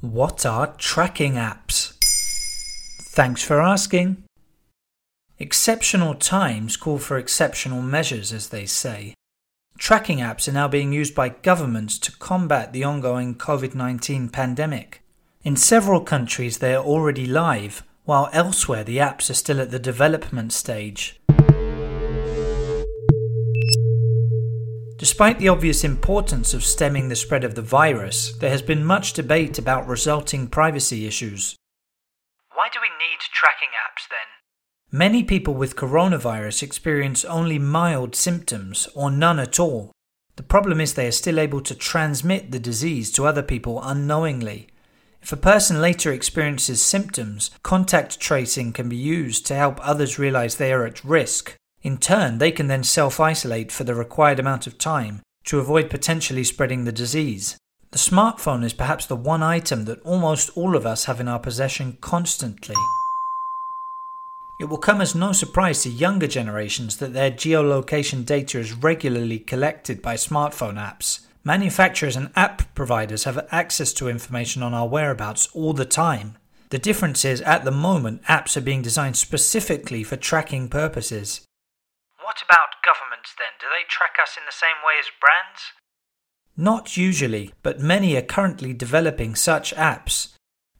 What are tracking apps? Thanks for asking. Exceptional times call for exceptional measures, as they say. Tracking apps are now being used by governments to combat the ongoing COVID 19 pandemic. In several countries, they are already live, while elsewhere, the apps are still at the development stage. Despite the obvious importance of stemming the spread of the virus, there has been much debate about resulting privacy issues. Why do we need tracking apps then? Many people with coronavirus experience only mild symptoms or none at all. The problem is they are still able to transmit the disease to other people unknowingly. If a person later experiences symptoms, contact tracing can be used to help others realize they are at risk. In turn, they can then self isolate for the required amount of time to avoid potentially spreading the disease. The smartphone is perhaps the one item that almost all of us have in our possession constantly. It will come as no surprise to younger generations that their geolocation data is regularly collected by smartphone apps. Manufacturers and app providers have access to information on our whereabouts all the time. The difference is, at the moment, apps are being designed specifically for tracking purposes. What about governments then? Do they track us in the same way as brands? Not usually, but many are currently developing such apps.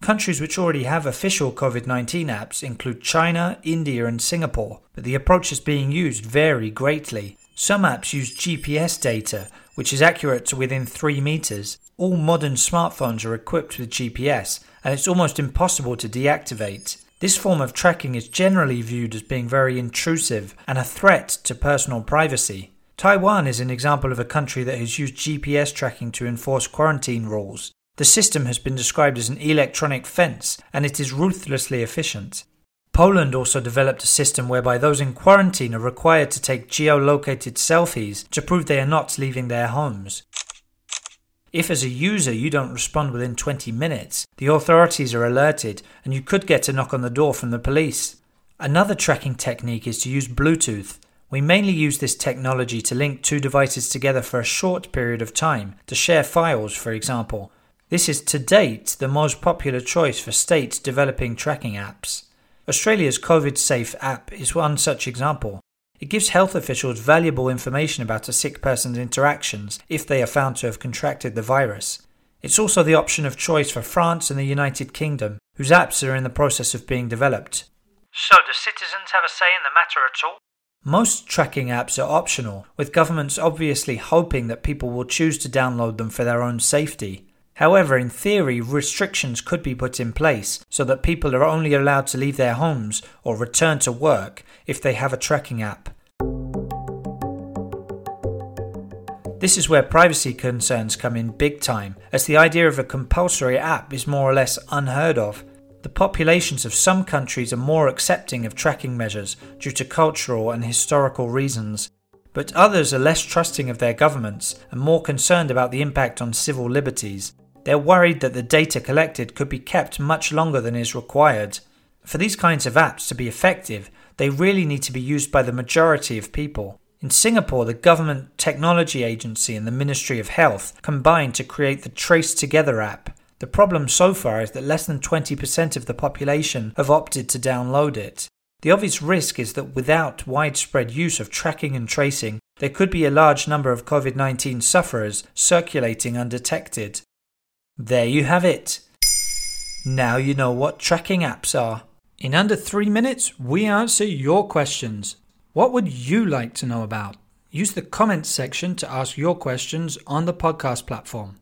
Countries which already have official COVID 19 apps include China, India, and Singapore, but the approaches being used vary greatly. Some apps use GPS data, which is accurate to within 3 meters. All modern smartphones are equipped with GPS, and it's almost impossible to deactivate. This form of tracking is generally viewed as being very intrusive and a threat to personal privacy. Taiwan is an example of a country that has used GPS tracking to enforce quarantine rules. The system has been described as an electronic fence and it is ruthlessly efficient. Poland also developed a system whereby those in quarantine are required to take geolocated selfies to prove they are not leaving their homes. If, as a user, you don't respond within 20 minutes, the authorities are alerted and you could get a knock on the door from the police. Another tracking technique is to use Bluetooth. We mainly use this technology to link two devices together for a short period of time, to share files, for example. This is to date the most popular choice for states developing tracking apps. Australia's COVID Safe app is one such example. It gives health officials valuable information about a sick person's interactions if they are found to have contracted the virus. It's also the option of choice for France and the United Kingdom, whose apps are in the process of being developed. So, do citizens have a say in the matter at all? Most tracking apps are optional, with governments obviously hoping that people will choose to download them for their own safety. However, in theory, restrictions could be put in place so that people are only allowed to leave their homes or return to work if they have a tracking app. This is where privacy concerns come in big time, as the idea of a compulsory app is more or less unheard of. The populations of some countries are more accepting of tracking measures due to cultural and historical reasons, but others are less trusting of their governments and more concerned about the impact on civil liberties. They're worried that the data collected could be kept much longer than is required. For these kinds of apps to be effective, they really need to be used by the majority of people. In Singapore, the Government Technology Agency and the Ministry of Health combined to create the Trace Together app. The problem so far is that less than 20% of the population have opted to download it. The obvious risk is that without widespread use of tracking and tracing, there could be a large number of COVID 19 sufferers circulating undetected. There you have it. Now you know what tracking apps are. In under three minutes, we answer your questions. What would you like to know about? Use the comments section to ask your questions on the podcast platform.